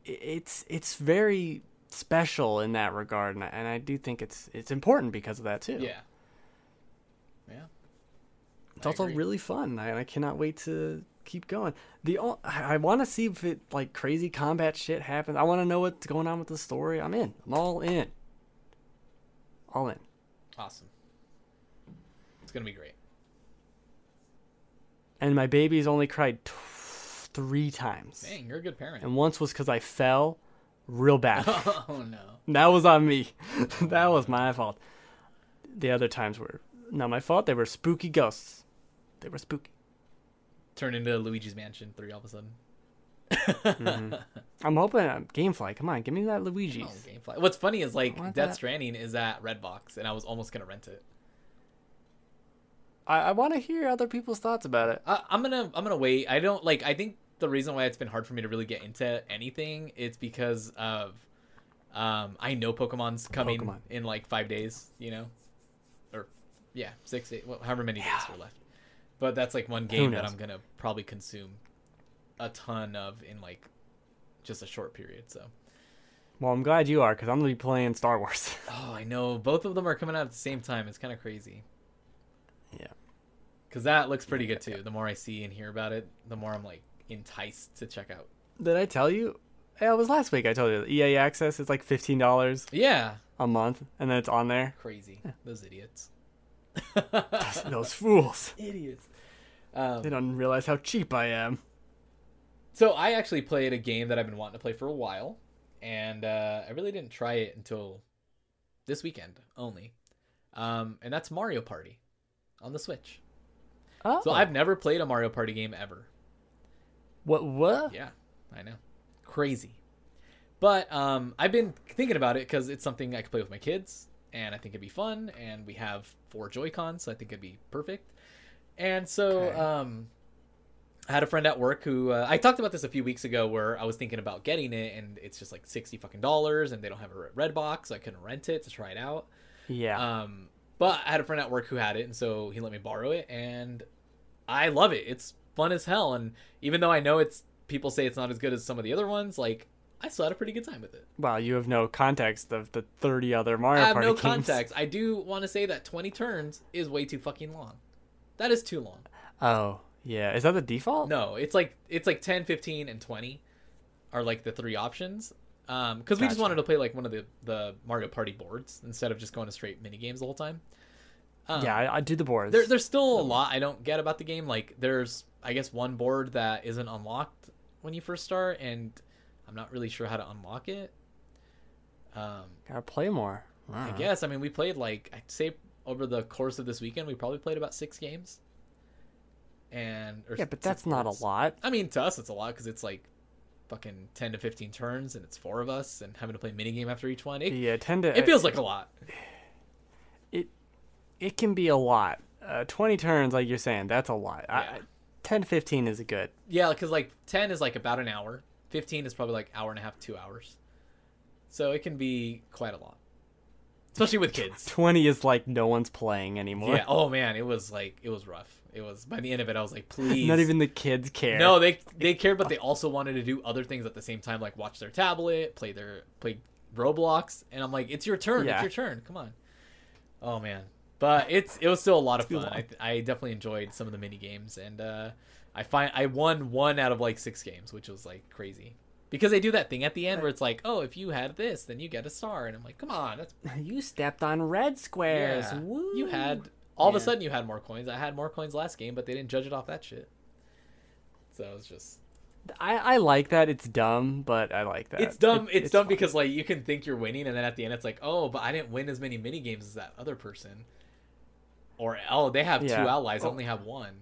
It's it's very special in that regard, and I, and I do think it's it's important because of that too. yeah, yeah. it's I also agree. really fun, I- and I cannot wait to keep going. The I want to see if it like crazy combat shit happens. I want to know what's going on with the story. I'm in. I'm all in. All in. Awesome. It's gonna be great. And my baby's only cried t- three times. Dang, you're a good parent. and once was because I fell real bad. oh no. that was on me. that was my fault. The other times were Not my fault. They were spooky ghosts. They were spooky. Turn into Luigi's Mansion three all of a sudden. Mhm. I'm hoping uh, GameFly. Come on, give me that Luigi's. Oh, Gamefly. What's funny is like Death that. Stranding is at Redbox, and I was almost gonna rent it. I, I want to hear other people's thoughts about it. I, I'm gonna I'm gonna wait. I don't like. I think the reason why it's been hard for me to really get into anything it's because of um I know Pokemon's coming Pokemon. in like five days. You know, or yeah, six, eight, well, however many days Yeah. are left. But that's like one game that? I'm gonna probably consume a ton of in like just a short period. So. Well, I'm glad you are because I'm gonna be playing Star Wars. Oh, I know. Both of them are coming out at the same time. It's kind of crazy. Yeah. Because that looks pretty good too. The more I see and hear about it, the more I'm like enticed to check out. Did I tell you? Yeah, it was last week. I told you the EA Access is like fifteen dollars Yeah. a month, and then it's on there. Crazy. Those idiots. Those fools. idiots. Um, They don't realize how cheap I am. So I actually played a game that I've been wanting to play for a while, and uh, I really didn't try it until this weekend only. Um, and that's Mario Party on the Switch. Oh, So I've never played a Mario Party game ever. what what? Yeah, I know. Crazy. But um, I've been thinking about it because it's something I could play with my kids, and I think it'd be fun. And we have four Joy Cons, so I think it'd be perfect. And so Okay. um, I had a friend at work who uh, I talked about this a few weeks ago, where I was thinking about getting it, and it's just like sixty fucking dollars, and they don't have a Redbox, so I couldn't rent it to try it out. Yeah. Um, but I had a friend at work who had it, and so he let me borrow it, and I love it. It's fun as hell, and even though I know it's people say it's not as good as some of the other ones, like I still had a pretty good time with it. wow, you have no context of the thirty other Mario I have Party no games. context. I do want to say that twenty turns is way too fucking long. That is too long. Oh, yeah. Is that the default? No, it's like it's like 10, 15, and twenty are like the three options. Um, because we just wanted to play like one of the the Mario Party boards instead of just going to straight mini games the whole time. Um, Yeah, I, I do the boards. There, there's still a lot I don't get about the game. Like, there's, I guess, one board that isn't unlocked when you first start, and I'm not really sure how to unlock it. Um, Gotta play more. I guess. I mean, we played like I'd say over the course of this weekend, we probably played about six games. And or Yeah, but that's not a lot. I mean, to us, it's a lot because it's like fucking ten to fifteen turns, and it's four of us, and having to play mini game after each one. It, Yeah, tend to. it feels like a lot. it it can be a lot. Uh, Twenty turns, like you're saying, that's a lot. I, Yeah. 10 to 15 is a good. Yeah, because like ten is like about an hour. Fifteen is probably like hour and a half, two hours. So it can be quite a lot, especially with kids. 20 is like no one's playing anymore. Yeah. Oh man, it was like it was rough. It was by the end of it, I was like, please. Not even the kids care. No, they they cared, but they also wanted to do other things at the same time, like watch their tablet, play their play Roblox, and I'm like, it's your turn. Yeah. It's your turn. Come on. Oh man, but it's it was still a lot of fun. I, I definitely enjoyed some of the mini games, and uh, I find I won one out of like six games, which was like crazy. Because they do that thing at the end where it's like, oh, if you had this, then you get a star, and I'm like, come on, that's You stepped on red squares. yeah. Woo. You had all of a sudden you had more coins. I had more coins last game, but they didn't judge it off that shit. So it was just I, I like that. It's dumb, but I like that. it's dumb. It- it's, dumb fun. because like you can think you're winning, and then at the end it's like, oh, but I didn't win as many mini games as that other person. Or oh, they have two Yeah. allies. I Oh. only have one.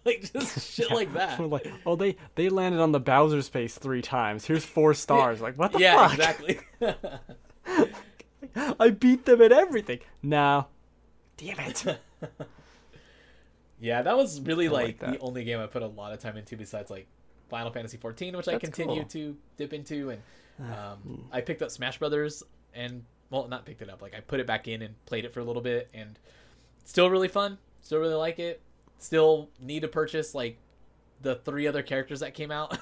like just shit like that. We're like, oh, they they landed on the Bowser space three times. Here's four stars. Like, what the yeah, fuck? Yeah, exactly. I beat them at everything. No. Damn it. yeah, that was really like like, the only game I put a lot of time into besides like Final Fantasy 14, which I continue cool. to dip into, and Ah, um, I picked up Smash Brothers and well, not picked it up. Like I put it back in and played it for a little bit, and still really fun. Still really like it. Still need to purchase like the three other characters that came out.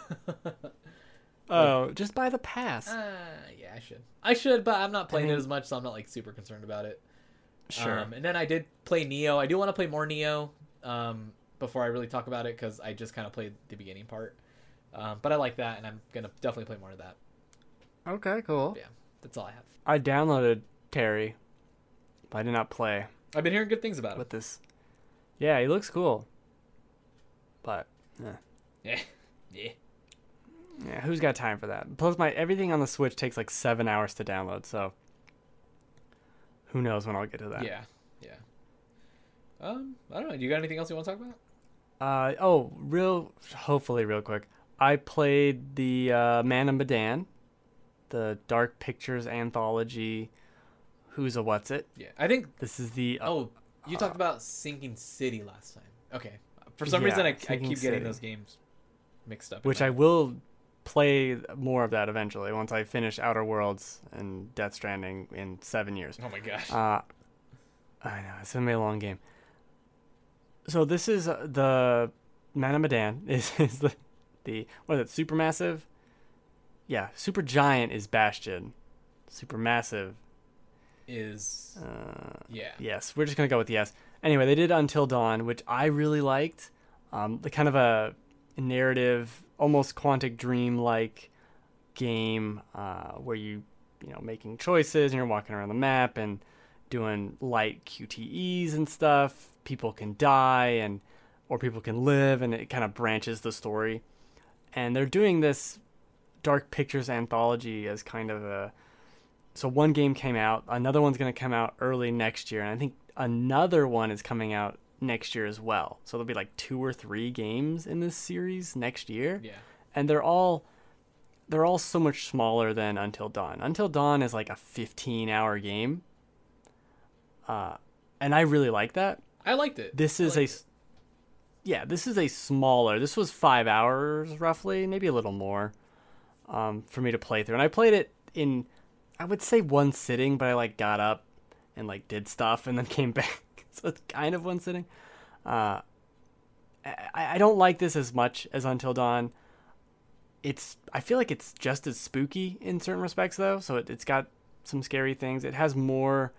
oh, just buy the pass. uh, yeah, I should. I should, but I'm not playing mean- it as much, so I'm not like super concerned about it. sure. Um, and then I did play Neo. I do want to play more Neo um, before I really talk about it because I just kind of played the beginning part. Um, but I like that, and I'm gonna definitely play more of that. okay, cool. Yeah, that's all I have. I downloaded Terry, but I did not play I've been hearing good things about it. with this. Yeah, he looks cool. But eh. Yeah, yeah. yeah, who's got time for that? Plus, my everything on the Switch takes like seven hours to download, so who knows when I'll get to that. Yeah, yeah. Um, I don't know. Do you got anything else you want to talk about? Uh oh, real hopefully real quick. I played the uh, Man of Medan, the Dark Pictures anthology. Who's a what's it? Yeah, I think. This is the uh, Oh, you talked about Sinking City last time. Okay. For some Yeah, reason, I, I keep getting those games mixed up. which I will play more of that eventually once I finish Outer Worlds and Death Stranding in seven years. Oh my gosh. Uh, I know it's gonna be a long game. So this is uh, the Man of Medan is is the the what is it supermassive? Yeah, Supergiant is Bastion. Supermassive. Is Uh, yeah. Yes, we're just gonna go with yes. Anyway, they did Until Dawn, which I really liked. Um, the kind of a narrative, almost Quantic Dream like game uh, where you you know making choices and you're walking around the map and doing light QTEs and stuff. People can die and or people can live, and it kind of branches the story. And they're doing this Dark Pictures anthology as kind of a so one game came out another one's going to come out early next year and i think another one is coming out next year as well. So there'll be like two or three games in this series next year. Yeah. and they're all they're all so much smaller than until dawn. Until dawn is like a 15 hour game. Uh, and i really like that. I liked it. this is a s- yeah this is a smaller this was five hours roughly maybe a little more um, for me to play through. And i played it in i would say one sitting but i like got up and like did stuff and then came back. So it's kind of one sitting. Uh, I, I don't like this as much as until dawn. It's i feel like it's just as spooky in certain respects though. So it, it's got some scary things. It has more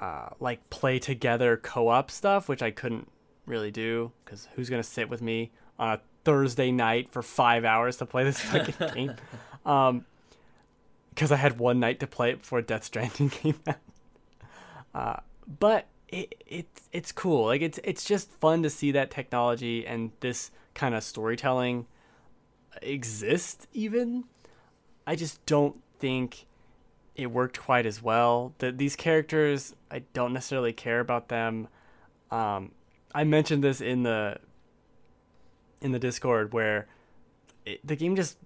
uh, like play together co-op stuff, which I couldn't really do because who's gonna sit with me on a Thursday night for five hours to play this fucking game? Um, because I had one night to play it before Death Stranding came out. Uh, but it it's it's cool. Like it's it's just fun to see that technology and this kind of storytelling exist. Even I just don't think it worked quite as well. That these characters, I don't necessarily care about them. Um, I mentioned this in the in the Discord where it, the game just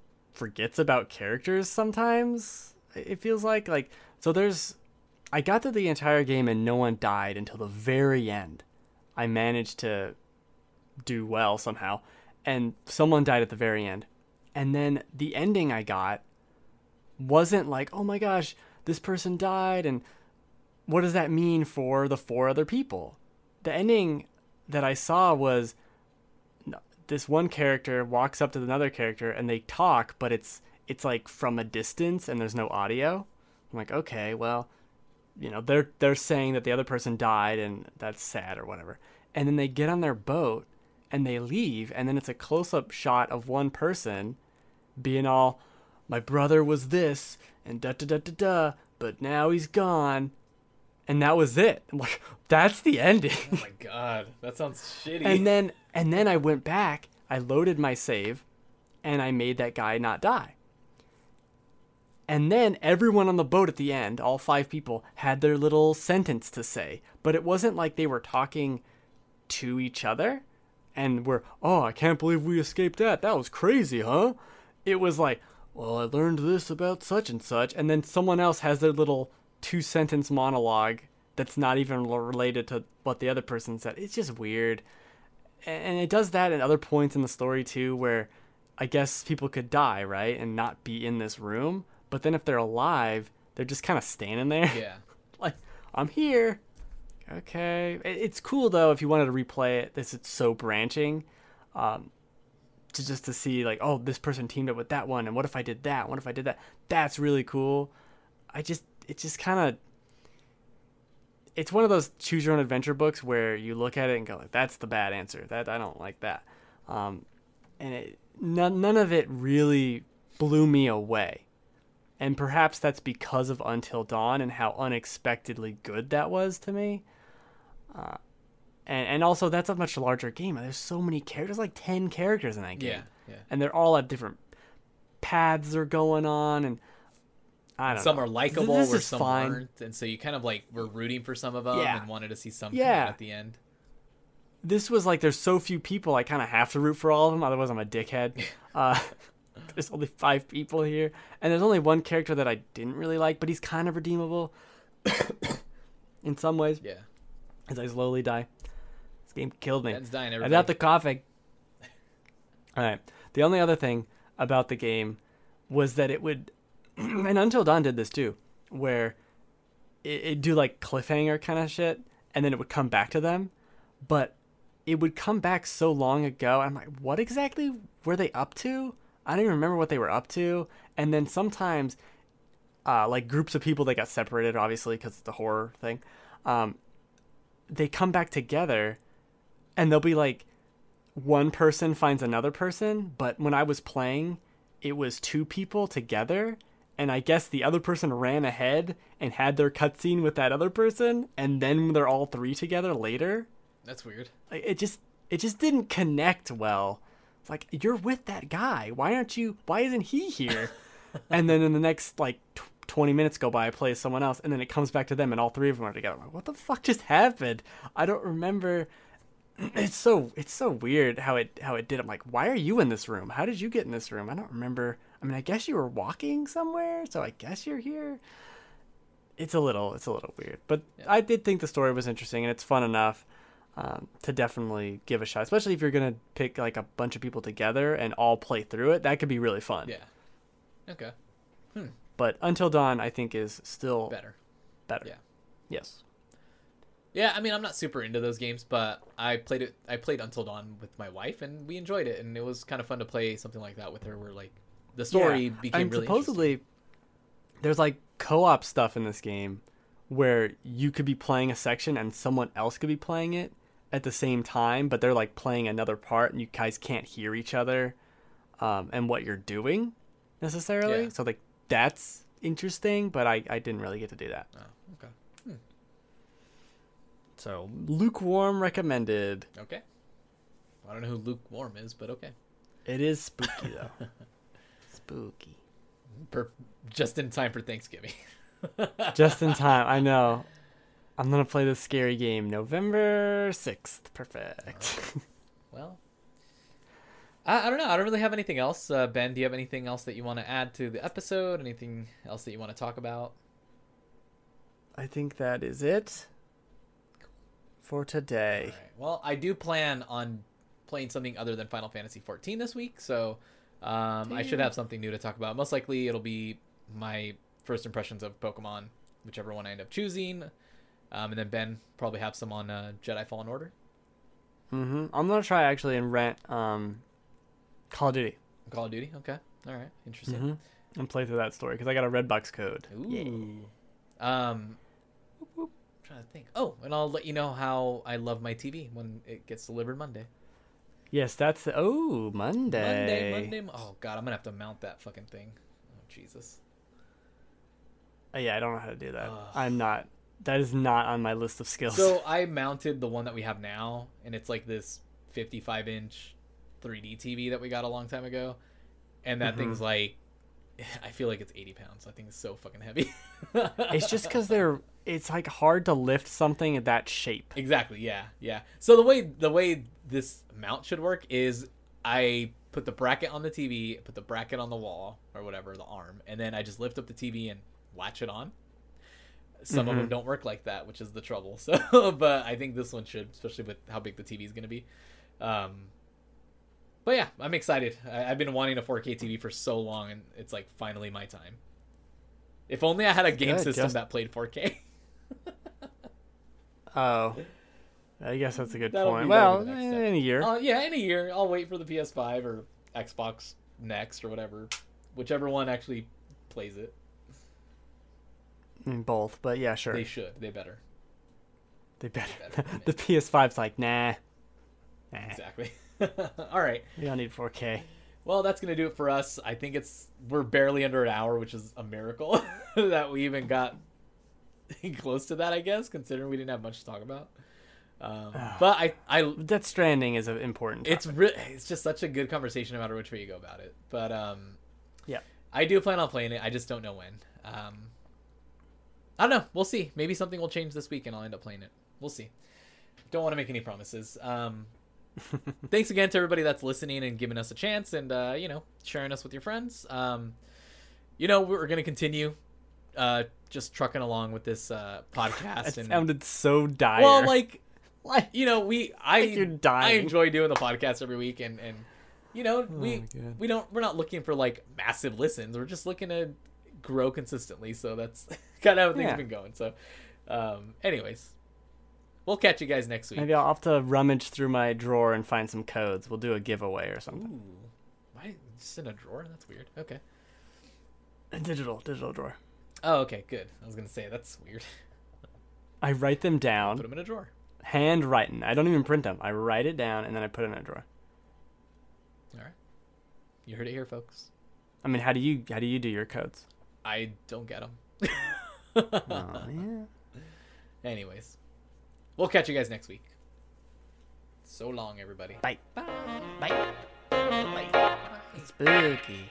forgets about characters sometimes. It feels like like so. There's I got through the entire game and no one died until the very end. I managed to do well somehow, and someone died at the very end. And then the ending I got wasn't like, oh my gosh, this person died, and what does that mean for the four other people? The ending that I saw was this one character walks up to another character and they talk, but it's it's like from a distance and there's no audio. I'm like, okay, well, you know, they're they're saying that the other person died and that's sad or whatever. And then they get on their boat and they leave and then it's a close-up shot of one person being all my brother was this and da da da da da, but now he's gone. And that was it. I'm like, that's the ending. Oh my god, that sounds shitty. and then and then I went back, I loaded my save, and I made that guy not die. And then everyone on the boat at the end, all five people, had their little sentence to say. But it wasn't like they were talking to each other and were, oh, I can't believe we escaped that. That was crazy, huh? It was like, well, I learned this about such and such. And then someone else has their little two sentence monologue that's not even related to what the other person said. It's just weird. And it does that at other points in the story too, where I guess people could die, right? And not be in this room. But then if they're alive, they're just kind of standing there. yeah, like, I'm here. Okay. It's cool though if you wanted to replay it. This it's so branching. Um, to just to see like, oh, this person teamed up with that one, and what if I did that? What if I did that? That's really cool. I just it just kind of it's one of those choose your own adventure books where you look at it and go like, that's the bad answer. That I don't like that. Um, and it, none none of it really blew me away. And perhaps that's because of Until Dawn and how unexpectedly good that was to me. Uh, and and also that's a much larger game. There's so many characters, like ten characters in that game yeah, yeah. and they're all at different paths they're going on and I don't some know. are likable, This is some fine. aren't, and so you kind of like were rooting for some of them Yeah. and wanted to see some Yeah. at the end. This was like there's so few people, I kind of have to root for all of them. Otherwise, I'm a dickhead. Uh, there's only five people here, and there's only one character that I didn't really like, but he's kind of redeemable in some ways. Yeah, As I slowly die, this game killed me. Ben's dying. I'm Everybody. not the coughing. All right. The only other thing about the game was that it would, and Until Dawn did this too, where it, it'd do like cliffhanger kind of shit, and then it would come back to them, but it would come back so long ago. I'm like, what exactly were they up to? I don't even remember what they were up to. And then sometimes, uh, like groups of people that got separated, obviously because it's a horror thing, um, they come back together, and they'll be like, one person finds another person, but when I was playing, it was two people together, and I guess the other person ran ahead and had their cutscene with that other person, and then they're all three together later. That's weird. Like it just it just didn't connect well. It's like you're with that guy. Why aren't you? Why isn't he here? and then in the next like tw- 20 minutes go by, I play as someone else, and then it comes back to them, and all three of them are together. I'm like, what the fuck just happened? I don't remember. It's so it's so weird how it how it did. I'm like, why are you in this room? How did you get in this room? I don't remember. I mean, I guess you were walking somewhere, so I guess you're here. It's a little it's a little weird, but I did think the story was interesting and it's fun enough um, to definitely give a shot, especially if you're gonna pick like a bunch of people together and all play through it. That could be really fun. Yeah. Okay. But Until Dawn, I think, is still Better. better. Yeah. Yes. Yeah, I mean, I'm not super into those games, but I played it. I played Until Dawn with my wife, and we enjoyed it, and it was kind of fun to play something like that with her, where like the story Yeah. became and really supposedly there's like co-op stuff in this game where you could be playing a section and someone else could be playing it at the same time, but they're like playing another part and you guys can't hear each other um, and what you're doing necessarily. Yeah. So like that's interesting, but I, I didn't really get to do that. Oh, okay. So lukewarm recommended. Okay. I don't know who lukewarm is, but okay. It is spooky though. spooky. Per- just in time for Thanksgiving. Just in time. I know. I'm gonna play this scary game November sixth. Perfect. well, I, I don't know. I don't really have anything else. Uh, ben, do you have anything else that you want to add to the episode? Anything else that you want to talk about? I think that is it for today. right. Well, I do plan on playing something other than Final Fantasy 14 this week, so um, I should have something new to talk about. Most likely, it'll be my first impressions of Pokemon, whichever one I end up choosing. Um, and then Ben probably have some on uh, Jedi Fallen Order, Mm-hmm. I'm gonna try actually and rent um, Call of Duty Call of Duty. Okay, all right, interesting. hmm and play through that story because I got a Redbox code. Ooh. Yay. Um, I'm trying to think. Oh, and I'll let you know how I love my TV when it gets delivered Monday. Yes, that's oh Monday. Monday, Monday. Oh God, I'm gonna have to mount that fucking thing. Oh Jesus. Uh, yeah, I don't know how to do that. Ugh. I'm not. That is not on my list of skills. So I mounted the one that we have now, and it's like this 55 inch 3D TV that we got a long time ago, and that Mhm. thing's like, I feel like it's 80 pounds. I think it's so fucking heavy. it's just because they're. It's like hard to lift something in that shape. exactly. Yeah, yeah. So the way the way this mount should work is I put the bracket on the TV, put the bracket on the wall or whatever the arm, and then I just lift up the TV and latch it on. Some of Mhm. them don't work like that, which is the trouble. So, but I think this one should, especially with how big the TV is going to be. Um, but yeah, I'm excited. I, I've been wanting a 4K TV for so long, and it's like finally my time. If only I had a game Good, system just- that played 4K. Oh, I guess that's a good That'll point. Well, that'll be the next step. in a year. Uh, yeah, in a year, I'll wait for the PS5 or Xbox Next or whatever, whichever one actually plays it. I both, but yeah, sure. They should. They better. They better. better. the PS5's like, nah. Nah. Exactly. All right. We don't need 4K. Well, that's gonna do it for us. I think it's we're barely under an hour, which is a miracle that we even got close to that. I guess, considering we didn't have much to talk about. Um, but I, I, Death Stranding is an important. it's topic. re- it's just such a good conversation no matter which way you go about it. But um, Yeah. I do plan on playing it. I just don't know when. Um, I don't know. We'll see. Maybe something will change this week, and I'll end up playing it. We'll see. Don't want to make any promises. Um, thanks again to everybody that's listening and giving us a chance, and uh, you know, sharing us with your friends. Um, you know, we're gonna continue uh, just trucking along with this uh, podcast. It and sounded so dire. well, like like you know, we I Like you're dying. I enjoy doing the podcast every week, and and you know we we don't we're not looking for like massive listens. We're just looking to grow consistently. So that's kind of how things Yeah. have been going. So, um, anyways, we'll catch you guys next week. maybe I'll have to rummage through my drawer and find some codes. We'll do a giveaway or something. Ooh, why just in a drawer? That's weird. Okay. A digital, digital drawer. Oh, okay, good. I was gonna say that's weird. I write them down. Put them in a drawer. handwritten. I don't even print them. I write it down and then I put it in a drawer. All right. You heard it here, folks. I mean, how do you how do you do your codes? I don't get them. Oh yeah. Anyways, we'll catch you guys next week. So long, everybody. Bye. Bye. Bye. Bye. Spooky.